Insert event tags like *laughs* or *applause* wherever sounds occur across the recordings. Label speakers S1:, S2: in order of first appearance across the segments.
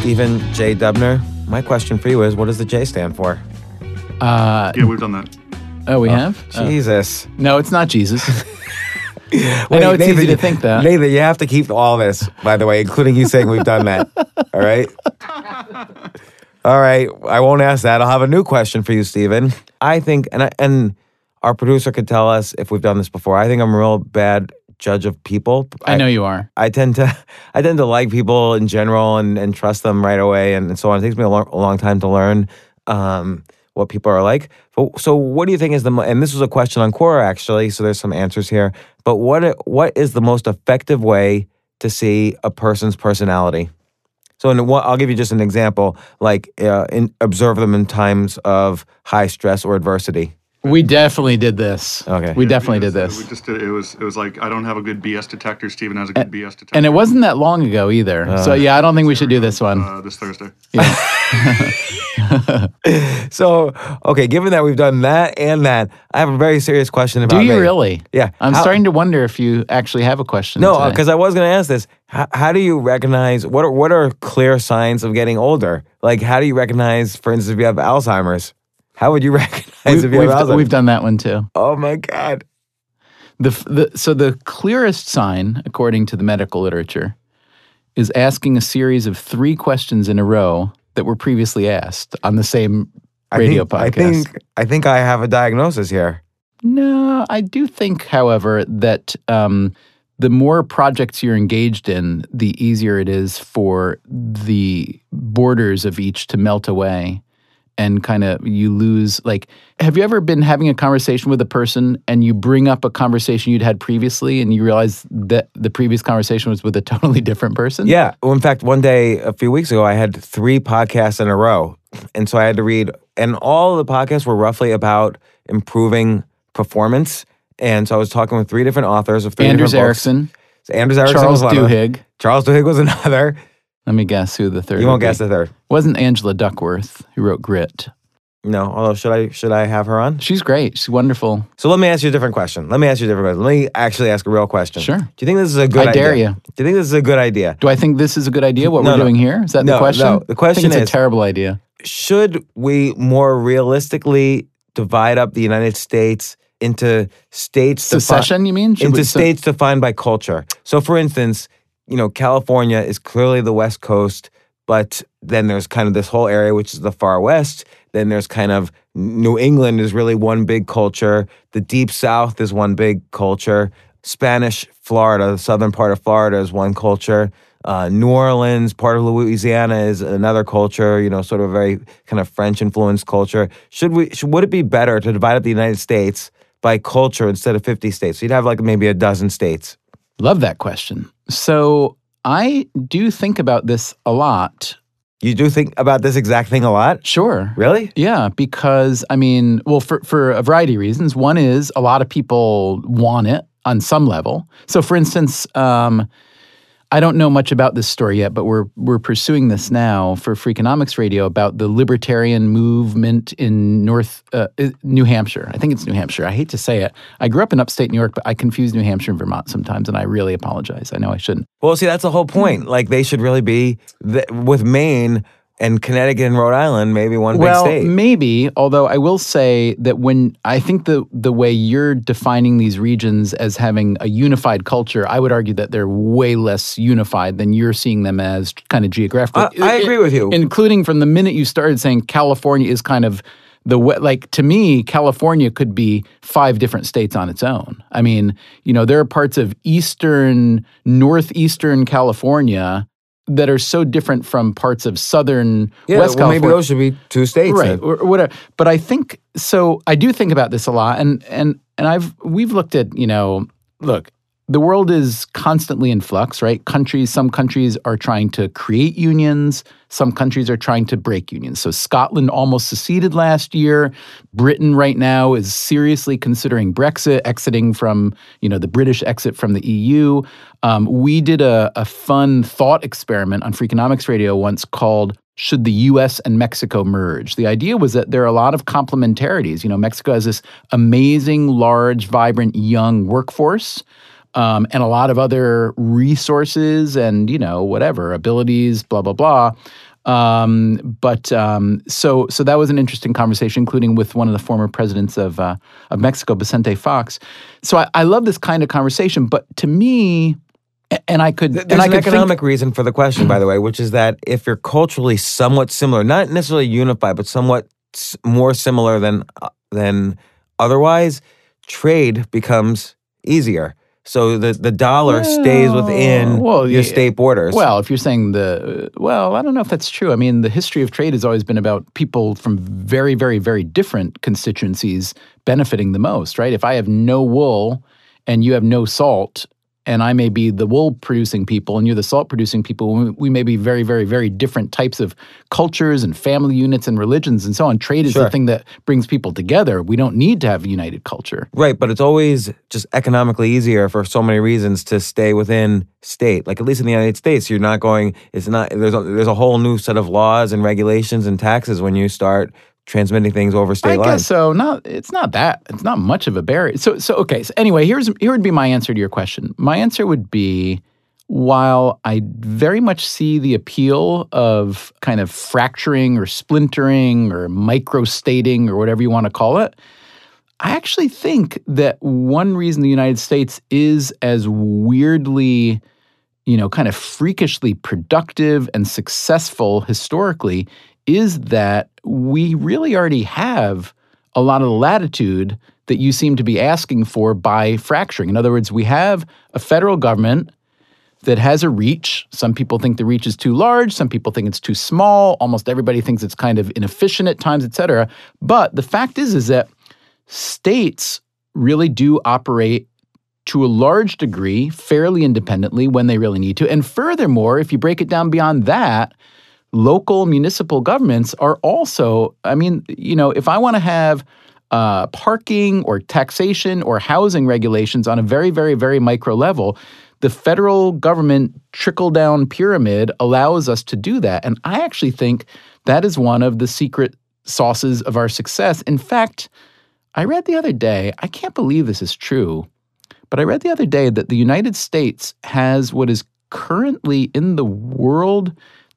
S1: Stephen J. Dubner, my question for you is what does the J stand for?
S2: Uh,
S3: Yeah, we've done that.
S2: oh, we have? Oh.
S1: Jesus.
S2: No, it's not Jesus. *laughs* I know it's easy to think that.
S1: Nathan, you have to keep all this, by the way, including you saying we've done that. All right? *laughs* All right. I won't ask that. I'll have a new question for you, Stephen. I think, and I, and our producer could tell us if we've done this before. I think I'm a real bad judge of people.
S2: I know you are.
S1: I tend to *laughs* I tend to like people in general and, and trust them right away and, and so on. It takes me a, lo- a long time to learn um, what people are like. So, so what do you think is the and this was a question on Quora actually, so there's some answers here. But what what is the most effective way to see a person's personality? So in what, I'll give you just an example, like uh, in, observe them in times of high stress or adversity.
S2: We definitely did this.
S1: Okay.
S2: We definitely did this.
S3: We just did it. was it was like I don't have a good BS detector. Stephen has a good BS detector.
S2: And it wasn't that long ago either. so yeah, I don't think we should do this one.
S3: uh, this Thursday. Yeah. *laughs*
S1: So okay, given that we've done that and that, I have a very serious question about
S2: Do you
S1: me.
S2: really?
S1: Yeah.
S2: I'm
S1: How-
S2: starting to wonder if you actually have a question.
S1: No,
S2: today.
S1: because I was going to ask this. How, how do you recognize what are what are clear signs of getting older? Like, how do you recognize, for instance, if you have Alzheimer's? How would you *laughs* recognize
S2: we, have
S1: Alzheimer's?
S2: we've done that one too.
S1: oh my god!
S2: The, the so the clearest sign, according to the medical literature, is asking a series of three questions in a row that were previously asked on the same radio
S1: I think,
S2: podcast.
S1: I think I think I have a diagnosis here.
S2: No, I do think, however, that um, the more projects you're engaged in, the easier it is for the borders of each to melt away and kind of you lose. Like, have you ever been having a conversation with a person and you bring up a conversation you'd had previously and you realize that the previous conversation was with a *laughs* totally different person?
S1: Yeah. Well, in fact, one day a few weeks ago, I had three podcasts in a row, and so I had to read, and all the podcasts were roughly about improving performance. And so I was talking with three different authors of three
S2: Anders
S1: different books.
S2: Ericsson,
S1: So Anders Ericsson
S2: Charles
S1: was.
S2: Duhigg.
S1: Charles Duhigg was *laughs* another.
S2: Let me guess who the third
S1: You won't guess the third.
S2: wasn't Angela Duckworth who wrote Grit.
S1: No. Although should I should I have her on?
S2: She's great. She's wonderful.
S1: So let me ask you a different question. Let me ask you a different question. Let me actually ask a real question.
S2: Sure.
S1: Do you think this is a good
S2: I
S1: idea?
S2: dare you.
S1: Do you think this is a good idea?
S2: Do I think this is a good idea? What
S1: No,
S2: we're
S1: no.
S2: doing here is that
S1: No,
S2: the question?
S1: no. The question
S2: I think
S1: is-
S2: a terrible idea.
S1: Should we more realistically divide up the United States into states defi-
S2: Secession, you mean? Should
S1: into
S2: we- so-
S1: states defined by culture. So, for instance, you know, California is clearly the West Coast, but then there's kind of this whole area which is the far West. Then there's kind of New England is really one big culture. The Deep South is one big culture. Spanish Florida, the southern part of Florida, is one culture. Uh, New Orleans, part of Louisiana, is another culture. You know, sort of a very kind of French influenced culture. Should we? Should, would it be better to divide up the United States by culture instead of fifty states? So you'd have like maybe a dozen states.
S2: Love that question. So I do think about this a lot.
S1: You do think about this exact thing a lot,
S2: Sure.
S1: really?
S2: Yeah, because I mean, well, for, for a variety of reasons. One is a lot of people want it on some level. So, for instance, um, I don't know much about this story yet, but we're we're pursuing this now for Freakonomics Radio about the libertarian movement in North uh, uh, New Hampshire. I think it's New Hampshire. I hate to say it. I grew up in upstate New York, but I confuse New Hampshire and Vermont sometimes, and I really apologize. I know I shouldn't.
S1: Well, see, that's the whole point. Like they should really be th- with Maine and Connecticut and Rhode Island, maybe one
S2: well,
S1: big state.
S2: maybe. Although I will say that when I think the the way you're defining these regions as having a unified culture, I would argue that they're way less unified than you're seeing them as kind of geographically.
S1: I- I agree with you.
S2: including from the minute you started saying California is kind of the we- like to me California could be five different states on its own. I mean, you know, there are parts of eastern northeastern California that are so different from parts of southern
S1: yeah,
S2: West
S1: well,
S2: California
S1: maybe those should be two states.
S2: right or, or whatever but i think so i do think about this a lot and and and i've we've looked at you know look the world is constantly in flux right countries some countries are trying to create unions some countries are trying to break unions so scotland almost seceded last year britain right now is seriously considering brexit exiting from you know the british exit from the eu um, we did a, a fun thought experiment on freakonomics radio once called should the US and Mexico merge? The idea was that there are a lot of complementarities. You know, Mexico has this amazing, large, vibrant, young workforce. Um, and a lot of other resources and you know whatever abilities blah blah blah um, but um, so so that was an interesting conversation, including with one of the former presidents of uh, of Mexico, Vicente Fox. So I, I love this kind of conversation, but to me, and I could.
S1: There's
S2: and I
S1: an
S2: could
S1: economic
S2: think,
S1: reason for the question, by the way, which is that if you're culturally somewhat similar, not necessarily unified, but somewhat more similar than uh, than otherwise, trade becomes easier. So the, the dollar stays within
S2: well,
S1: your
S2: yeah.
S1: state borders.
S2: Well, if you're saying the well, I don't know if that's true. I mean, the history of trade has always been about people from very, very, very different constituencies benefiting the most, right? If I have no wool and you have no salt, and I may be the wool producing people and you're the salt producing people, we- may be very, very, very different types of cultures and family units and religions and so on. Trade is
S1: Sure.
S2: the thing that brings people together. We don't need to have a united culture.
S1: Right, but it's always just economically easier for so many reasons to stay within state. Like at least in the United States, you're not going. It's not. There's a, there's a whole new set of laws and regulations and taxes when you start transmitting things over state
S2: I
S1: lines.
S2: guess so. Not it's not that. It's not much of a barrier. So so okay. So anyway, here's here would be my answer to your question. My answer would be while I very much see the appeal of kind of fracturing or splintering or microstating or whatever you want to call it, I actually think that one reason the United States is as weirdly, you know, kind of freakishly productive and successful historically is that we really already have a lot of the latitude that you seem to be asking for by fracturing. In other words, we have a federal government that has a reach. Some people think the reach is too large, some people think it's too small, almost everybody thinks it's kind of inefficient at times, et cetera. But the fact is is that states really do operate to a large degree fairly independently when they really need to. And furthermore, if you break it down beyond that, local municipal governments are also, I mean, you know, if I want to have uh, parking or taxation or housing regulations on a very, very, very micro level, the federal government trickle down pyramid allows us to do that. And I actually think that is one of the secret sauces of our success. In fact, I read the other day, I can't believe this is true, but I read the other day that the United States has what is currently in the world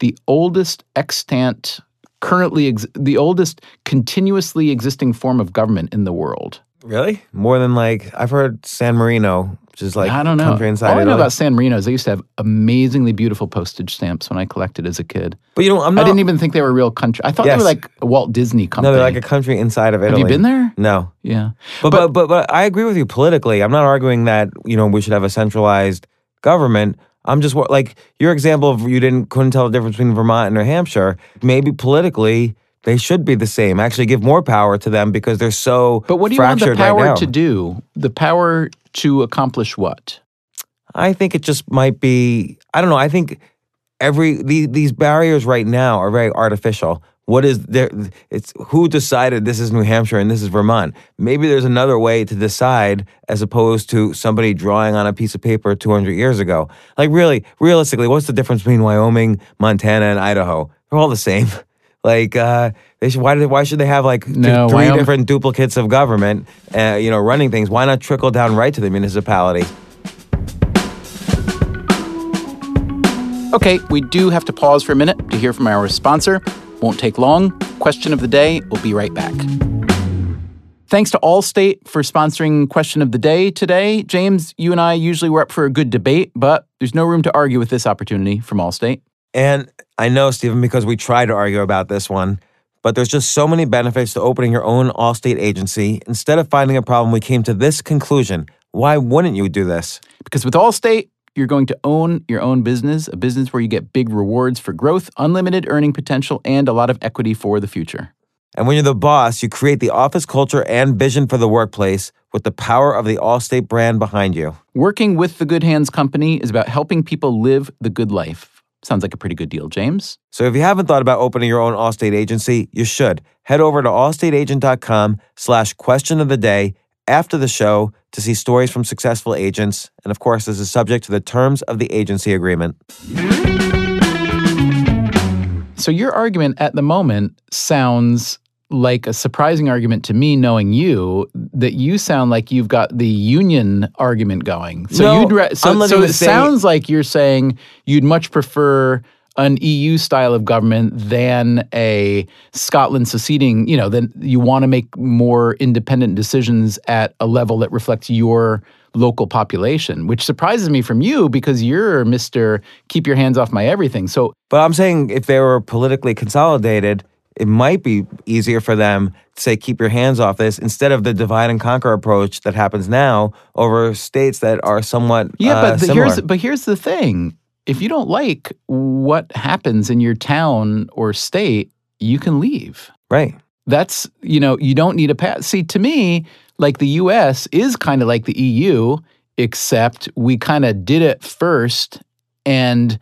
S2: the oldest extant, currently ex- the oldest continuously existing form of government in the world.
S1: Really? More than like I've heard San Marino, which is like
S2: I don't know.
S1: country inside
S2: All I know about San Marino is they used to have amazingly beautiful postage stamps when I collected as a kid.
S1: but you know, I'm
S2: I didn't even think they were real country. I thought they were like a Walt Disney company.
S1: no, they're like a country inside of Italy.
S2: have you been there?
S1: No.
S2: Yeah.
S1: But, but but but I agree with you politically. I'm not arguing that you know we should have a centralized government. I'm just like your example of you didn't couldn't tell the difference between Vermont and New Hampshire. Maybe politically they should be the same. Actually, give more power to them because they're so.
S2: But what do you want the
S1: fractured right
S2: power to do? The power to accomplish what?
S1: I think it just might be. I don't know. I think every the, these barriers right now are very artificial. What is there? It's who decided this is New Hampshire and this is Vermont. Maybe there's another way to decide as opposed to somebody drawing on a piece of paper 200 years ago. Like really, realistically, what's the difference between Wyoming, Montana, and Idaho? They're all the same. *laughs* Like uh, they should. Why do? Why should they have like th-
S2: No,
S1: three
S2: Wyoming-
S1: different duplicates of government? Uh, you know, running things. Why not trickle down right to the municipality?
S2: Okay, we do have to pause for a minute to hear from our sponsor. Won't take long. Question of the day. We'll be right back. Thanks to Allstate for sponsoring Question of the Day today. James, you and I usually were up for a good debate, but there's no room to argue with this opportunity from Allstate.
S1: And I know, Stephen, because we tried to argue about this one, but there's just so many benefits to opening your own Allstate agency. Instead of finding a problem, we came to this conclusion. Why wouldn't you do this?
S2: Because with Allstate, you're going to own your own business, a business where you get big rewards for growth, unlimited earning potential, and a lot of equity for the future.
S1: And when you're the boss, you create the office culture and vision for the workplace with the power of the Allstate brand behind you.
S2: Working with the Good Hands Company is about helping people live the good life. Sounds like a pretty good deal, James.
S1: So if you haven't thought about opening your own Allstate agency, you should. Head over to allstateagent.com slash question of the day after the show to see stories from successful agents. And of course, this is subject to the terms of the agency agreement.
S2: So your argument at the moment sounds like a surprising argument to me, knowing you, that you sound like you've got the union argument going. So
S1: No,
S2: you'd re- so, so it sounds like you're saying you'd much prefer an EU style of government than a Scotland seceding. You know, then you want to make more independent decisions at a level that reflects your local population, which surprises me from you because you're Mister keep your hands off my everything. So
S1: But I'm saying if they were politically consolidated, it might be easier for them to say, keep your hands off this instead of the divide and conquer approach that happens now over states that are somewhat
S2: Yeah,
S1: uh,
S2: but the, here's but here's the thing: if you don't like what happens in your town or state, you can leave.
S1: right.
S2: That's you know you don't need a pass. See, to me, like the U.S. is kind of like the EU, except we kind of did it first, and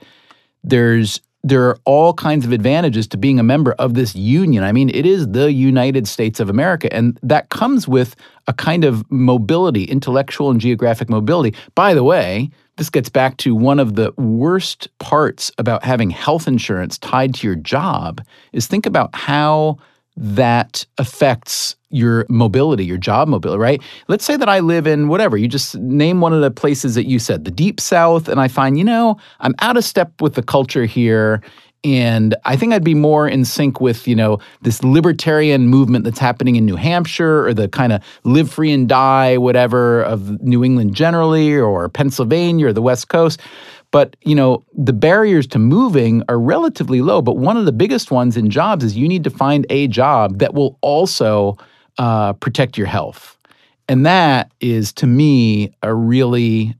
S2: there's there are all kinds of advantages to being a member of this union. I mean, it is the United States of America, and that comes with a kind of mobility, intellectual and geographic mobility. By the way, this gets back to one of the worst parts about having health insurance tied to your job is think about how that affects your mobility, your job mobility, right? Let's say that I live in whatever, you just name one of the places that you said, the deep south, and I find, you know, I'm out of step with the culture here. And I think I'd be more in sync with, you know, this libertarian movement that's happening in New Hampshire or the kind of live free and die, whatever, of New England generally or Pennsylvania or the West Coast. But, you know, the barriers to moving are relatively low. But one of the biggest ones in jobs is you need to find a job that will also uh, protect your health. And that is, to me, a really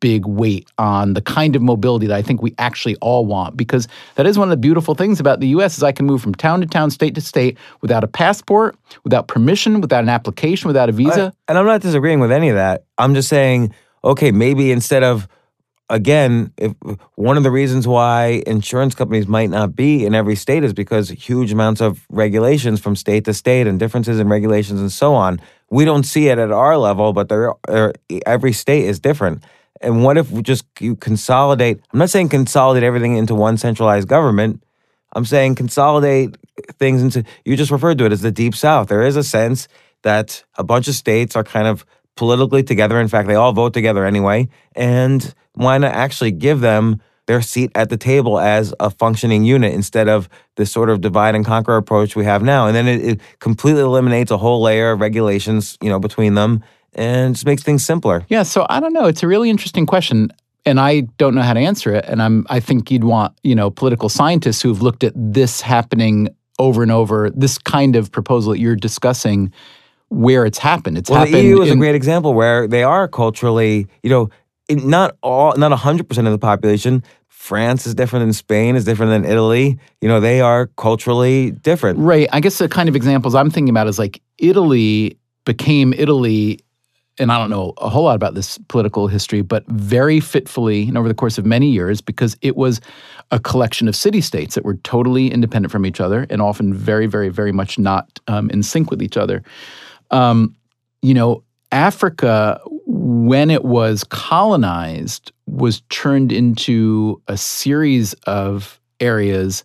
S2: big weight on the kind of mobility that I think we actually all want because that is one of the beautiful things about the US is I can move from town to town, state to state without a passport, without permission, without an application, without a visa.
S1: And I'm not disagreeing with any of that. I'm just saying, okay, maybe instead of again, if one of the reasons why insurance companies might not be in every state is because huge amounts of regulations from state to state and differences in regulations and so on. We don't see it at our level, but there are, er, every state is different. And what if we just you consolidate? I'm not saying consolidate everything into one centralized government. I'm saying consolidate things into. You just referred to it as the deep south. There is a sense that a bunch of states are kind of politically together. In fact, they all vote together anyway. And why not actually give them their seat at the table as a functioning unit instead of this sort of divide and conquer approach we have now? And then it, it completely eliminates a whole layer of regulations, you know, between them and just makes things simpler.
S2: Yeah, so I don't know. It's a really interesting question. And I don't know how to answer it. And I'm I think you'd want, you know, political scientists who've looked at this happening over and over, this kind of proposal that you're discussing where it's happened. It's
S1: Well,
S2: happened
S1: the EU is a great example where they are culturally, you know, in not all, not hundred percent of the population. France is different than Spain, is different than Italy. You know, they are culturally different.
S2: Right. I guess the kind of examples I'm thinking about is like Italy became Italy, and I don't know a whole lot about this political history, but very fitfully and over the course of many years because it was a collection of city states that were totally independent from each other and often very, very, very much not um, in sync with each other. Um, you know, Africa, when it was colonized, was turned into a series of areas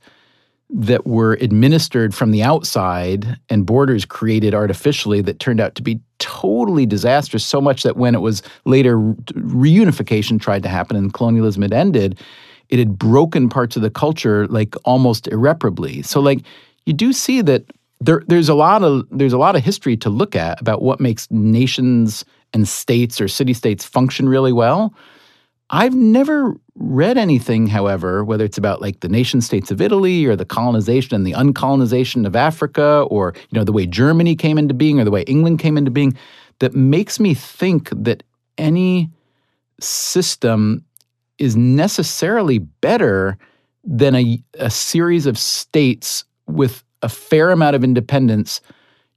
S2: that were administered from the outside and borders created artificially that turned out to be totally disastrous. So much that when it was later reunification tried to happen and colonialism had ended, it had broken parts of the culture like almost irreparably. So, like, you do see that there, there's a lot of there's a lot of history to look at about what makes nations and states or city states function really well. I've never read anything, however, whether it's about like the nation states of Italy or the colonization and the uncolonization of Africa or you know the way Germany came into being or the way England came into being that makes me think that any system is necessarily better than a, a series of states with a fair amount of independence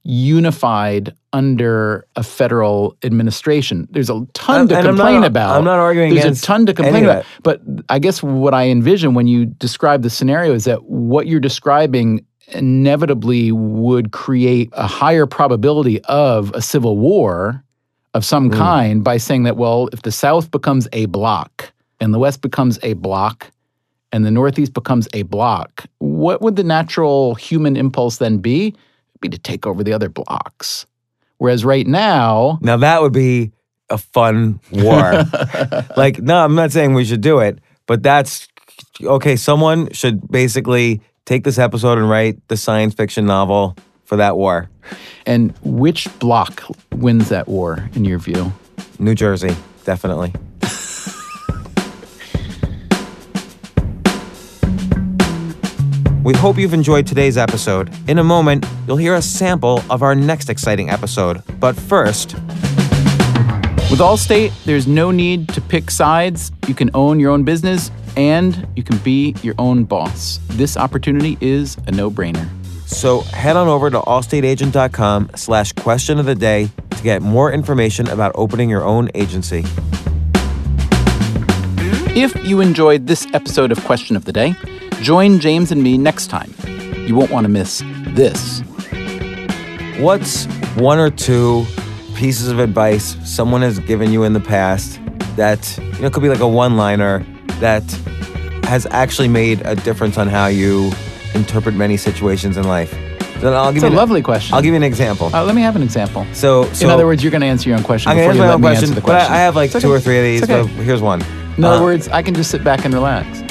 S2: unified under a federal administration. There's a ton
S1: And-
S2: to
S1: I'm
S2: complain
S1: not-
S2: about.
S1: I'm not arguing
S2: There's a ton to complain about. But I guess what I envision when you describe the scenario is that what you're describing inevitably would create a higher probability of a civil war of some mm. kind by saying that, well, if the South becomes a block and the West becomes a block, and the Northeast becomes a block, what would the natural human impulse then be? It'd be to take over the other blocks. Whereas right now,
S1: Now that would be a fun war. *laughs* like, no, I'm not saying we should do it, but that's okay. Someone should basically take this episode and write the science fiction novel for that war.
S2: and which block wins that war in your view?
S1: New Jersey, definitely. We hope you've enjoyed today's episode. In a moment, you'll hear a sample of our next exciting episode. But first,
S2: With Allstate, there's no need to pick sides. You can own your own business and you can be your own boss. This opportunity is a no-brainer.
S1: so head on over to allstateagent.com slash question of the day to get more information about opening your own agency.
S2: If you enjoyed this episode of Question of the Day, join James and me next time. You won't want to miss this.
S1: What's one or two pieces of advice someone has given you in the past that you know could be like a one-liner that has actually made a difference on how you interpret many situations in life? Then I'll give
S2: It's
S1: you
S2: a
S1: an-
S2: lovely question.
S1: I'll give you an example.
S2: Uh, let me have an example.
S1: So, so
S2: in other words, you're going to answer your own question
S1: I'm
S2: before
S1: gonna
S2: you
S1: answer my own
S2: me
S1: question, but. I, I have like
S2: It's
S1: two
S2: okay.
S1: or three of these.
S2: It's okay.
S1: But here's one.
S2: In other
S1: Uh,
S2: words, I can just sit back and relax.